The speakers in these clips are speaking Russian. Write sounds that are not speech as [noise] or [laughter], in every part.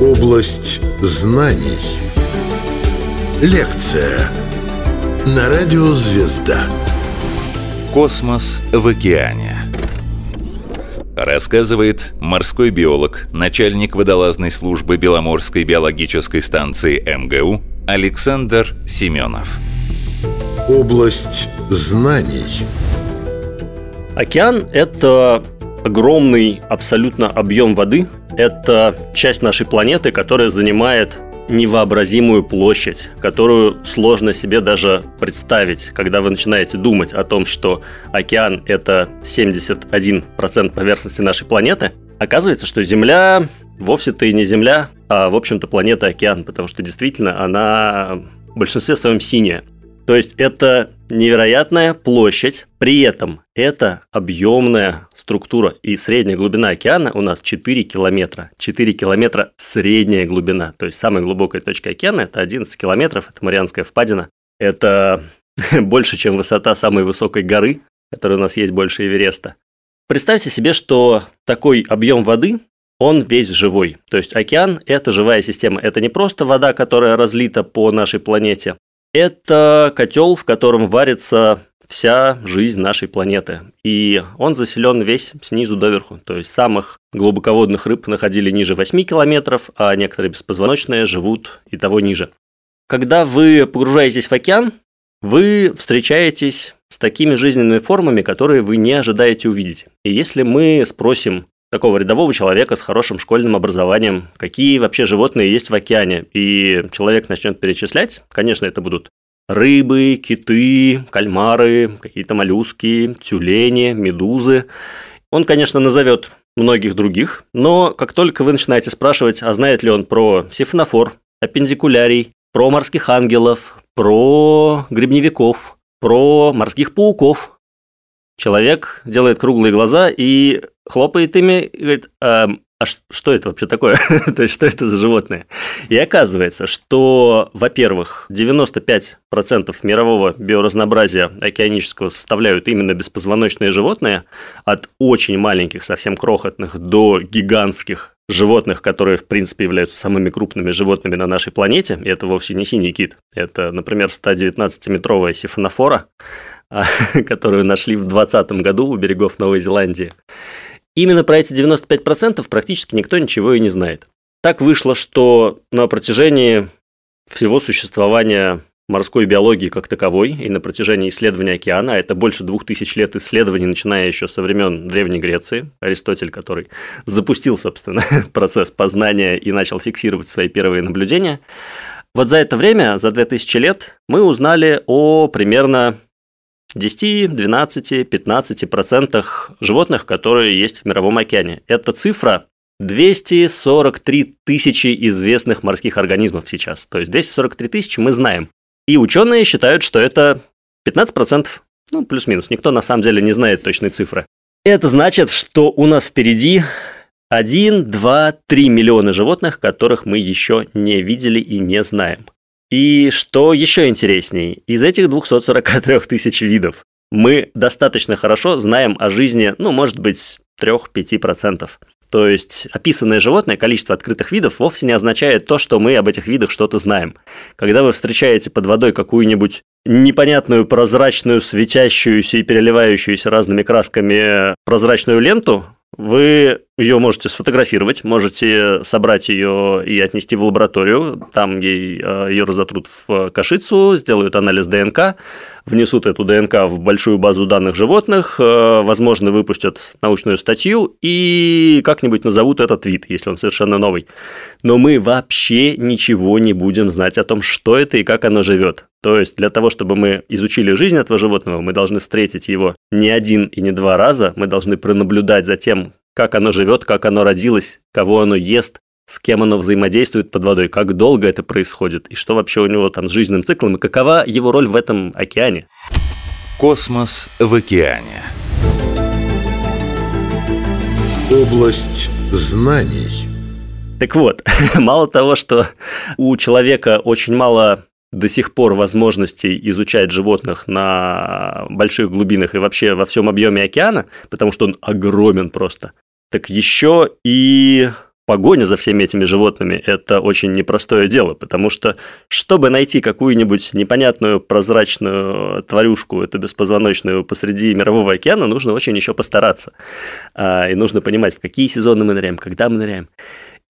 Область знаний. Лекция на радио «Звезда». Космос в океане. Рассказывает морской биолог, начальник водолазной службы Беломорской биологической станции МГУ Александр Семенов. Область знаний. Океан – это огромный абсолютно объем воды. Это часть нашей планеты, которая занимает невообразимую площадь, которую сложно себе даже представить, когда вы начинаете думать о том, что океан – это 71% поверхности нашей планеты. Оказывается, что Земля вовсе-то и не Земля, а, в общем-то, планета океан, потому что действительно она в большинстве своем синяя. То есть это невероятная площадь, при этом это объемная структура. И средняя глубина океана у нас 4 километра. 4 километра средняя глубина. То есть самая глубокая точка океана – это 11 километров, это Марианская впадина. Это [laughs] больше, чем высота самой высокой горы, которая у нас есть больше Эвереста. Представьте себе, что такой объем воды он весь живой. То есть океан – это живая система. Это не просто вода, которая разлита по нашей планете, это котел, в котором варится вся жизнь нашей планеты. И он заселен весь снизу доверху. То есть самых глубоководных рыб находили ниже 8 километров, а некоторые беспозвоночные живут и того ниже. Когда вы погружаетесь в океан, вы встречаетесь с такими жизненными формами, которые вы не ожидаете увидеть. И если мы спросим такого рядового человека с хорошим школьным образованием, какие вообще животные есть в океане, и человек начнет перечислять, конечно, это будут рыбы, киты, кальмары, какие-то моллюски, тюлени, медузы. Он, конечно, назовет многих других, но как только вы начинаете спрашивать, а знает ли он про сифонофор, аппендикулярий, про морских ангелов, про грибневиков, про морских пауков, человек делает круглые глаза и хлопает ими и говорит, а, а что это вообще такое? [laughs] То есть, что это за животное? И оказывается, что, во-первых, 95% мирового биоразнообразия океанического составляют именно беспозвоночные животные, от очень маленьких, совсем крохотных, до гигантских животных, которые, в принципе, являются самыми крупными животными на нашей планете. И это вовсе не синий кит. Это, например, 119-метровая сифонофора, [laughs] которую нашли в 2020 году у берегов Новой Зеландии. Именно про эти 95% практически никто ничего и не знает. Так вышло, что на протяжении всего существования морской биологии как таковой и на протяжении исследования океана, а это больше двух тысяч лет исследований, начиная еще со времен Древней Греции, Аристотель, который запустил, собственно, [laughs] процесс познания и начал фиксировать свои первые наблюдения. Вот за это время, за 2000 лет, мы узнали о примерно 10, 12, 15 процентах животных, которые есть в Мировом океане. Эта цифра 243 тысячи известных морских организмов сейчас. То есть 243 тысячи мы знаем. И ученые считают, что это 15 процентов. Ну, плюс-минус. Никто на самом деле не знает точной цифры. Это значит, что у нас впереди 1, 2, 3 миллиона животных, которых мы еще не видели и не знаем. И что еще интересней, из этих 243 тысяч видов мы достаточно хорошо знаем о жизни, ну, может быть, 3-5%. То есть описанное животное, количество открытых видов вовсе не означает то, что мы об этих видах что-то знаем. Когда вы встречаете под водой какую-нибудь непонятную прозрачную, светящуюся и переливающуюся разными красками прозрачную ленту, вы ее можете сфотографировать, можете собрать ее и отнести в лабораторию. Там ей, э, ее разотрут в кашицу, сделают анализ ДНК, внесут эту ДНК в большую базу данных животных, э, возможно, выпустят научную статью и как-нибудь назовут этот вид, если он совершенно новый. Но мы вообще ничего не будем знать о том, что это и как оно живет. То есть для того, чтобы мы изучили жизнь этого животного, мы должны встретить его не один и не два раза, мы должны пронаблюдать за тем, как оно живет, как оно родилось, кого оно ест, с кем оно взаимодействует под водой, как долго это происходит, и что вообще у него там с жизненным циклом, и какова его роль в этом океане. Космос в океане. Область знаний. Так вот, [laughs] мало того, что у человека очень мало до сих пор возможностей изучать животных на больших глубинах и вообще во всем объеме океана, потому что он огромен просто, так еще и погоня за всеми этими животными – это очень непростое дело, потому что, чтобы найти какую-нибудь непонятную прозрачную тварюшку, эту беспозвоночную посреди мирового океана, нужно очень еще постараться. А, и нужно понимать, в какие сезоны мы ныряем, когда мы ныряем.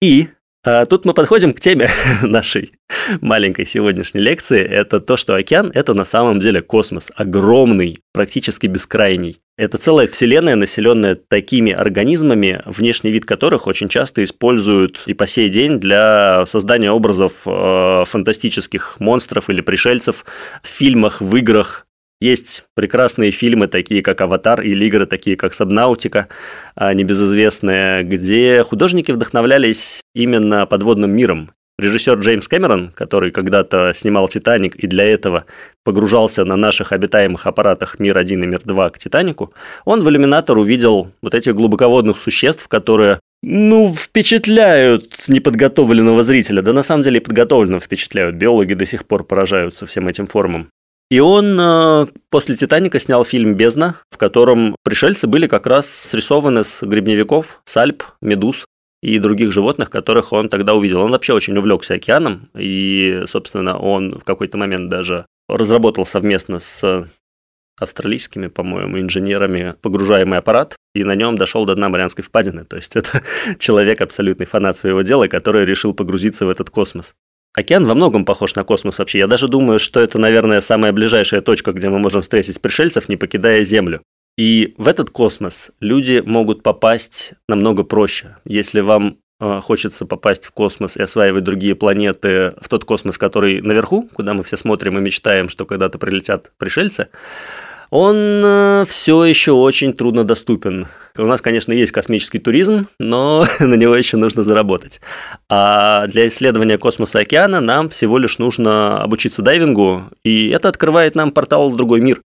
И а, Тут мы подходим к теме [laughs] нашей маленькой сегодняшней лекции. Это то, что океан – это на самом деле космос, огромный, практически бескрайний. Это целая вселенная, населенная такими организмами, внешний вид которых очень часто используют и по сей день для создания образов э, фантастических монстров или пришельцев в фильмах, в играх. Есть прекрасные фильмы, такие как «Аватар», или игры, такие как «Сабнаутика», а, небезызвестные, где художники вдохновлялись именно подводным миром Режиссер Джеймс Кэмерон, который когда-то снимал «Титаник» и для этого погружался на наших обитаемых аппаратах «Мир-1» и «Мир-2» к «Титанику», он в иллюминатор увидел вот этих глубоководных существ, которые ну, впечатляют неподготовленного зрителя. Да на самом деле и подготовленного впечатляют. Биологи до сих пор поражаются всем этим формам. И он э, после «Титаника» снял фильм «Бездна», в котором пришельцы были как раз срисованы с грибневиков, сальп, медуз и других животных, которых он тогда увидел. Он вообще очень увлекся океаном, и, собственно, он в какой-то момент даже разработал совместно с австралийскими, по-моему, инженерами погружаемый аппарат, и на нем дошел до дна Марианской впадины. То есть [laughs] это человек абсолютный фанат своего дела, который решил погрузиться в этот космос. Океан во многом похож на космос вообще. Я даже думаю, что это, наверное, самая ближайшая точка, где мы можем встретить пришельцев, не покидая Землю. И в этот космос люди могут попасть намного проще. Если вам э, хочется попасть в космос и осваивать другие планеты, в тот космос, который наверху, куда мы все смотрим и мечтаем, что когда-то прилетят пришельцы, он э, все еще очень трудно доступен. У нас, конечно, есть космический туризм, но [laughs] на него еще нужно заработать. А для исследования космоса и океана нам всего лишь нужно обучиться дайвингу, и это открывает нам портал в другой мир.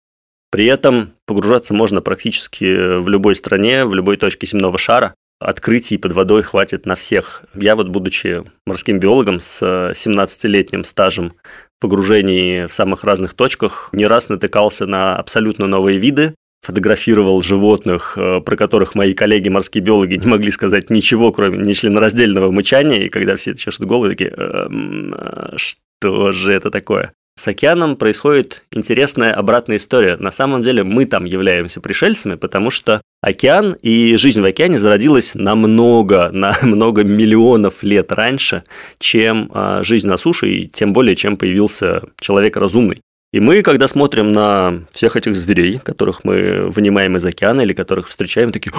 При этом погружаться можно практически в любой стране, в любой точке земного шара. Открытий под водой хватит на всех. Я вот, будучи морским биологом с 17-летним стажем погружений в самых разных точках, не раз натыкался на абсолютно новые виды, фотографировал животных, э, про которых мои коллеги морские биологи [laughs] не могли сказать ничего, кроме нечленораздельного мычания, и когда все чешут головы, такие, эм, э, что же это такое? С океаном происходит интересная обратная история. На самом деле мы там являемся пришельцами, потому что океан и жизнь в океане зародилась намного, [laughs] на много миллионов лет раньше, чем а, жизнь на суше, и тем более, чем появился человек разумный. И мы, когда смотрим на всех этих зверей, которых мы вынимаем из океана или которых встречаем, такие,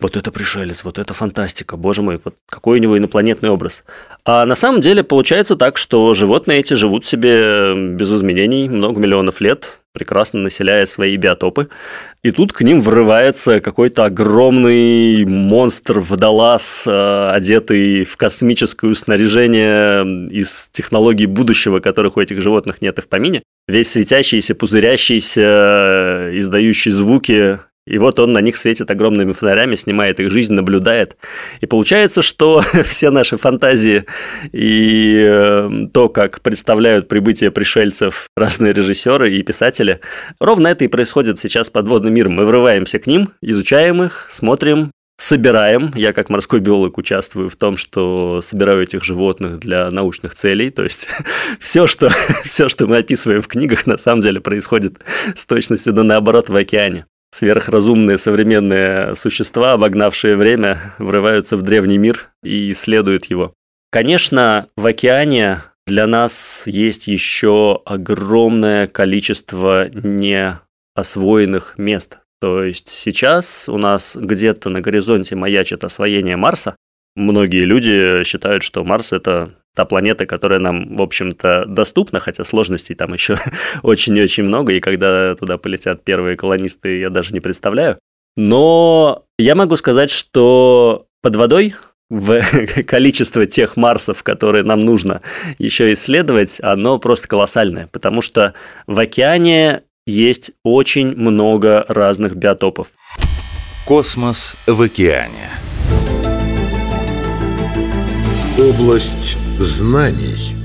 вот это пришелец, вот это фантастика, боже мой, вот какой у него инопланетный образ. А на самом деле получается так, что животные эти живут себе без изменений много миллионов лет, прекрасно населяя свои биотопы. И тут к ним врывается какой-то огромный монстр-водолаз, э, одетый в космическое снаряжение из технологий будущего, которых у этих животных нет и в помине. Весь светящийся, пузырящийся, издающий звуки, и вот он на них светит огромными фонарями, снимает их жизнь, наблюдает. И получается, что [laughs] все наши фантазии и э, то, как представляют прибытие пришельцев разные режиссеры и писатели, ровно это и происходит сейчас с подводным миром. Мы врываемся к ним, изучаем их, смотрим, собираем. Я как морской биолог участвую в том, что собираю этих животных для научных целей. То есть [laughs] все, что, [laughs] все, что мы описываем в книгах, на самом деле происходит с точностью да наоборот в океане сверхразумные современные существа, обогнавшие время, врываются в древний мир и исследуют его. Конечно, в океане для нас есть еще огромное количество неосвоенных мест. То есть сейчас у нас где-то на горизонте маячит освоение Марса. Многие люди считают, что Марс – это та планета, которая нам, в общем-то, доступна, хотя сложностей там еще [laughs] очень-очень много, и когда туда полетят первые колонисты, я даже не представляю. Но я могу сказать, что под водой в [laughs] количество тех Марсов, которые нам нужно еще исследовать, оно просто колоссальное, потому что в океане есть очень много разных биотопов. Космос в океане. Область знаний.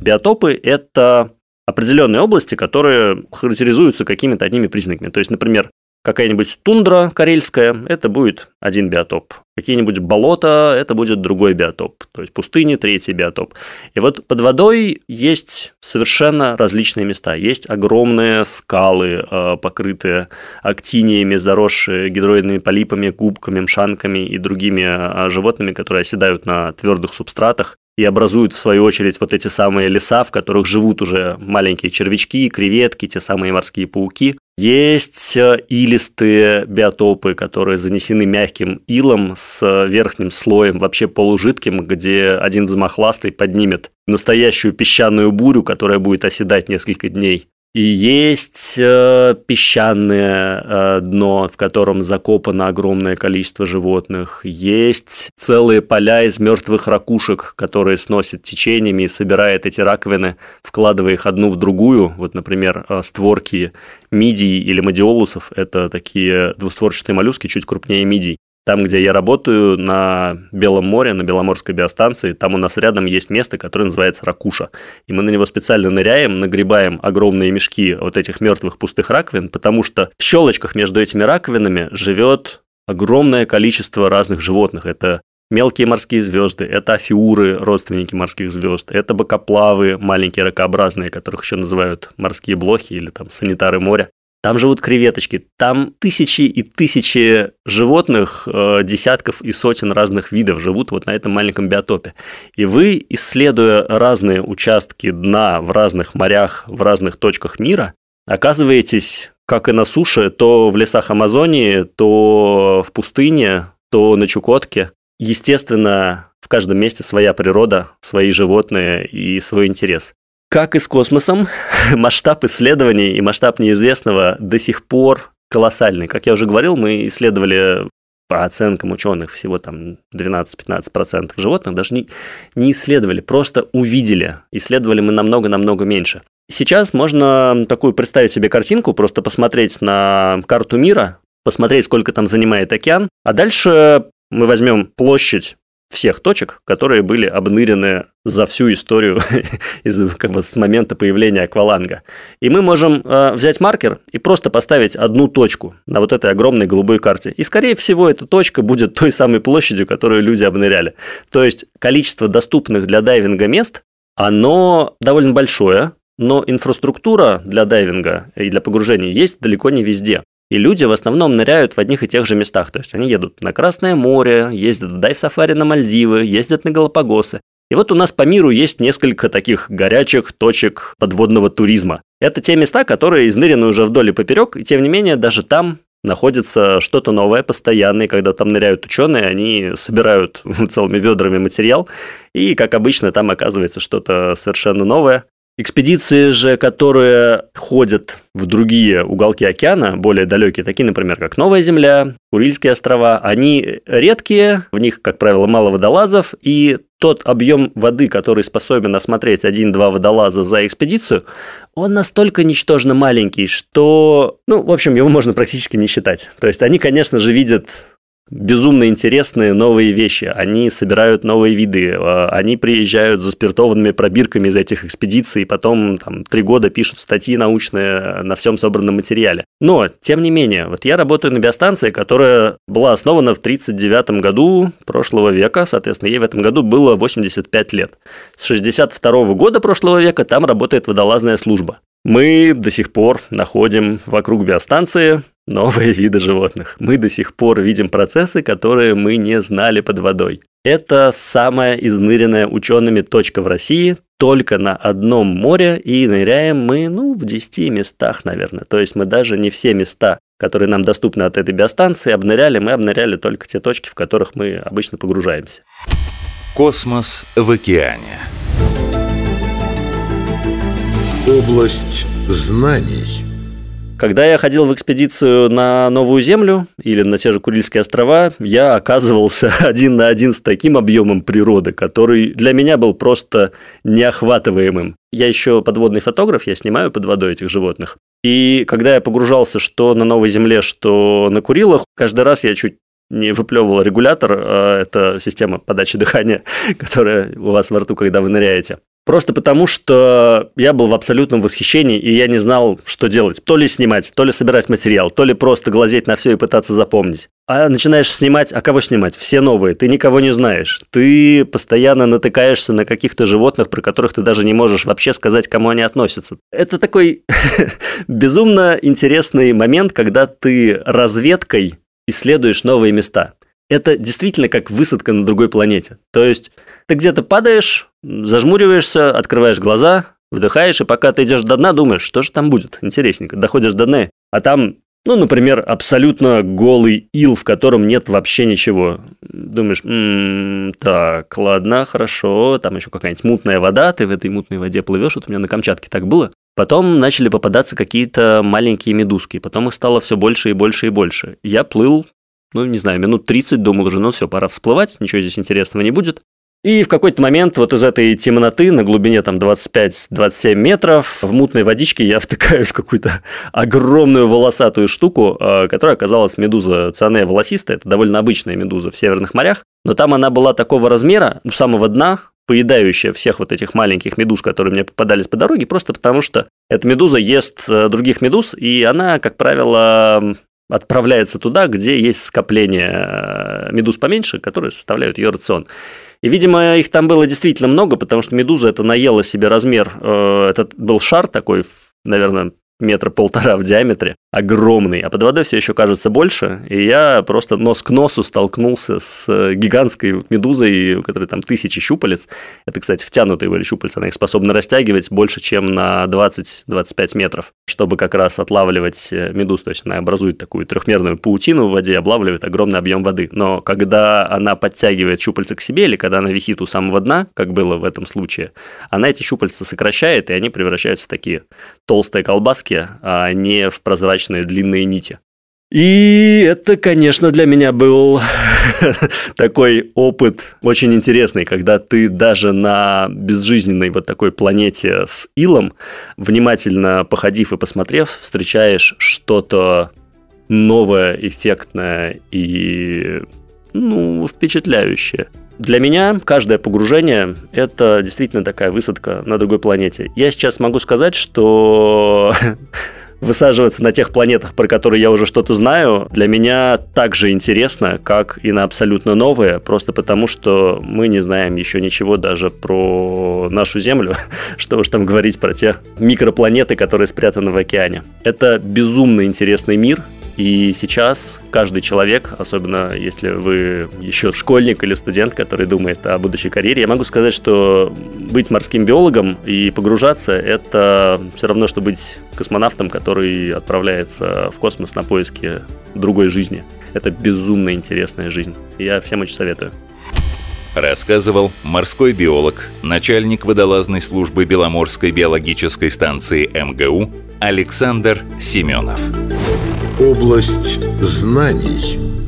Биотопы – это определенные области, которые характеризуются какими-то одними признаками. То есть, например, какая-нибудь тундра карельская, это будет один биотоп. Какие-нибудь болота, это будет другой биотоп. То есть пустыни, третий биотоп. И вот под водой есть совершенно различные места. Есть огромные скалы, э, покрытые актиниями, заросшие гидроидными полипами, губками, мшанками и другими э, животными, которые оседают на твердых субстратах и образуют, в свою очередь, вот эти самые леса, в которых живут уже маленькие червячки, креветки, те самые морские пауки. Есть э, илистые биотопы, которые занесены мягким илом с верхним слоем, вообще полужидким, где один взмах ласты поднимет настоящую песчаную бурю, которая будет оседать несколько дней. И есть э, песчаное э, дно, в котором закопано огромное количество животных. Есть целые поля из мертвых ракушек, которые сносят течениями и собирает эти раковины, вкладывая их одну в другую. Вот, например, э, створки мидий или мадиолусов – это такие двустворчатые моллюски, чуть крупнее мидий. Там, где я работаю, на Белом море, на Беломорской биостанции, там у нас рядом есть место, которое называется Ракуша. И мы на него специально ныряем, нагребаем огромные мешки вот этих мертвых пустых раковин, потому что в щелочках между этими раковинами живет огромное количество разных животных. Это мелкие морские звезды, это афиуры, родственники морских звезд, это бокоплавы, маленькие ракообразные, которых еще называют морские блохи или там санитары моря. Там живут креветочки, там тысячи и тысячи животных, э, десятков и сотен разных видов живут вот на этом маленьком биотопе. И вы, исследуя разные участки дна в разных морях, в разных точках мира, оказываетесь, как и на суше, то в лесах Амазонии, то в пустыне, то на Чукотке. Естественно, в каждом месте своя природа, свои животные и свой интерес. Как и с космосом, [laughs] масштаб исследований и масштаб неизвестного до сих пор колоссальный. Как я уже говорил, мы исследовали по оценкам ученых всего там 12-15% животных, даже не, не исследовали, просто увидели. Исследовали мы намного-намного меньше. Сейчас можно такую представить себе картинку, просто посмотреть на карту мира, посмотреть, сколько там занимает океан, а дальше мы возьмем площадь всех точек, которые были обнырены за всю историю [laughs] как бы, с момента появления акваланга. И мы можем э, взять маркер и просто поставить одну точку на вот этой огромной голубой карте. И, скорее всего, эта точка будет той самой площадью, которую люди обныряли. То есть количество доступных для дайвинга мест, оно довольно большое, но инфраструктура для дайвинга и для погружения есть далеко не везде. И люди в основном ныряют в одних и тех же местах. То есть они едут на Красное море, ездят в дайв-сафари на Мальдивы, ездят на Галапагосы. И вот у нас по миру есть несколько таких горячих точек подводного туризма. Это те места, которые изнырены уже вдоль и поперек, и тем не менее даже там находится что-то новое постоянно, и когда там ныряют ученые, они собирают [laughs] целыми ведрами материал, и, как обычно, там оказывается что-то совершенно новое. Экспедиции же, которые ходят в другие уголки океана, более далекие, такие, например, как Новая Земля, Курильские острова, они редкие, в них, как правило, мало водолазов, и тот объем воды, который способен осмотреть один-два водолаза за экспедицию, он настолько ничтожно маленький, что, ну, в общем, его можно практически не считать. То есть они, конечно же, видят безумно интересные новые вещи. Они собирают новые виды, а, они приезжают за спиртованными пробирками из этих экспедиций, и потом там, три года пишут статьи научные на всем собранном материале. Но, тем не менее, вот я работаю на биостанции, которая была основана в 1939 году прошлого века, соответственно, ей в этом году было 85 лет. С 62 года прошлого века там работает водолазная служба. Мы до сих пор находим вокруг биостанции новые [laughs] виды животных. Мы до сих пор видим процессы, которые мы не знали под водой. Это самая изныренная учеными точка в России, только на одном море, и ныряем мы, ну, в 10 местах, наверное. То есть мы даже не все места, которые нам доступны от этой биостанции, обныряли, мы обныряли только те точки, в которых мы обычно погружаемся. Космос в океане. Область знаний. Когда я ходил в экспедицию на Новую Землю или на те же Курильские острова, я оказывался [laughs] один на один с таким объемом природы, который для меня был просто неохватываемым. Я еще подводный фотограф, я снимаю под водой этих животных. И когда я погружался что на Новой Земле, что на Курилах, каждый раз я чуть не выплевывал регулятор, а это система подачи [laughs] дыхания, которая у вас во рту, когда вы ныряете. Просто потому, что я был в абсолютном восхищении, и я не знал, что делать. То ли снимать, то ли собирать материал, то ли просто глазеть на все и пытаться запомнить. А начинаешь снимать, а кого снимать? Все новые, ты никого не знаешь. Ты постоянно натыкаешься на каких-то животных, про которых ты даже не можешь вообще сказать, кому они относятся. Это такой [laughs] безумно интересный момент, когда ты разведкой исследуешь новые места это действительно как высадка на другой планете. То есть ты где-то падаешь, зажмуриваешься, открываешь глаза, вдыхаешь, и пока ты идешь до дна, думаешь, что же там будет, интересненько. Доходишь до дна, а там, ну, например, абсолютно голый ил, в котором нет вообще ничего. Думаешь, м-м, так, ладно, хорошо, там еще какая-нибудь мутная вода, ты в этой мутной воде плывешь, вот у меня на Камчатке так было. Потом начали попадаться какие-то маленькие медузки, потом их стало все больше и больше и больше. Я плыл ну, не знаю, минут 30, думал уже, ну все, пора всплывать, ничего здесь интересного не будет. И в какой-то момент вот из этой темноты на глубине там 25-27 метров в мутной водичке я [laughs] втыкаюсь в какую-то огромную волосатую штуку, а, которая оказалась медуза цианея волосистая. Это довольно обычная медуза в северных морях. Но там она была такого размера, у самого дна, поедающая всех вот этих маленьких медуз, которые мне попадались по дороге, просто потому что эта медуза ест э, других медуз, и она, как правило, отправляется туда, где есть скопление э, медуз поменьше, которые составляют ее рацион. И, видимо, их там было действительно много, потому что медуза это наела себе размер. Э, этот был шар такой, наверное, метра полтора в диаметре, огромный, а под водой все еще кажется больше, и я просто нос к носу столкнулся с э, гигантской медузой, у которой там тысячи щупалец. Это, кстати, втянутые были щупальца, она их способна растягивать больше, чем на 20-25 метров, чтобы как раз отлавливать э, медуз, то есть она образует такую трехмерную паутину в воде, облавливает огромный объем воды. Но когда она подтягивает щупальца к себе, или когда она висит у самого дна, как было в этом случае, она эти щупальца сокращает, и они превращаются в такие толстые колбаски, а не в прозрачные длинные нити. И это, конечно, для меня был [laughs] такой опыт очень интересный, когда ты даже на безжизненной вот такой планете с илом, внимательно походив и посмотрев, встречаешь что-то новое, эффектное и ну, впечатляющее. Для меня каждое погружение – это действительно такая высадка на другой планете. Я сейчас могу сказать, что [laughs] высаживаться на тех планетах, про которые я уже что-то знаю, для меня так же интересно, как и на абсолютно новые, просто потому что мы не знаем еще ничего даже про нашу Землю, [laughs] что уж там говорить про те микропланеты, которые спрятаны в океане. Это безумно интересный мир, и сейчас каждый человек, особенно если вы еще школьник или студент, который думает о будущей карьере, я могу сказать, что быть морским биологом и погружаться – это все равно, что быть космонавтом, который отправляется в космос на поиски другой жизни. Это безумно интересная жизнь. Я всем очень советую. Рассказывал морской биолог, начальник водолазной службы Беломорской биологической станции МГУ Александр Семенов. Область знаний –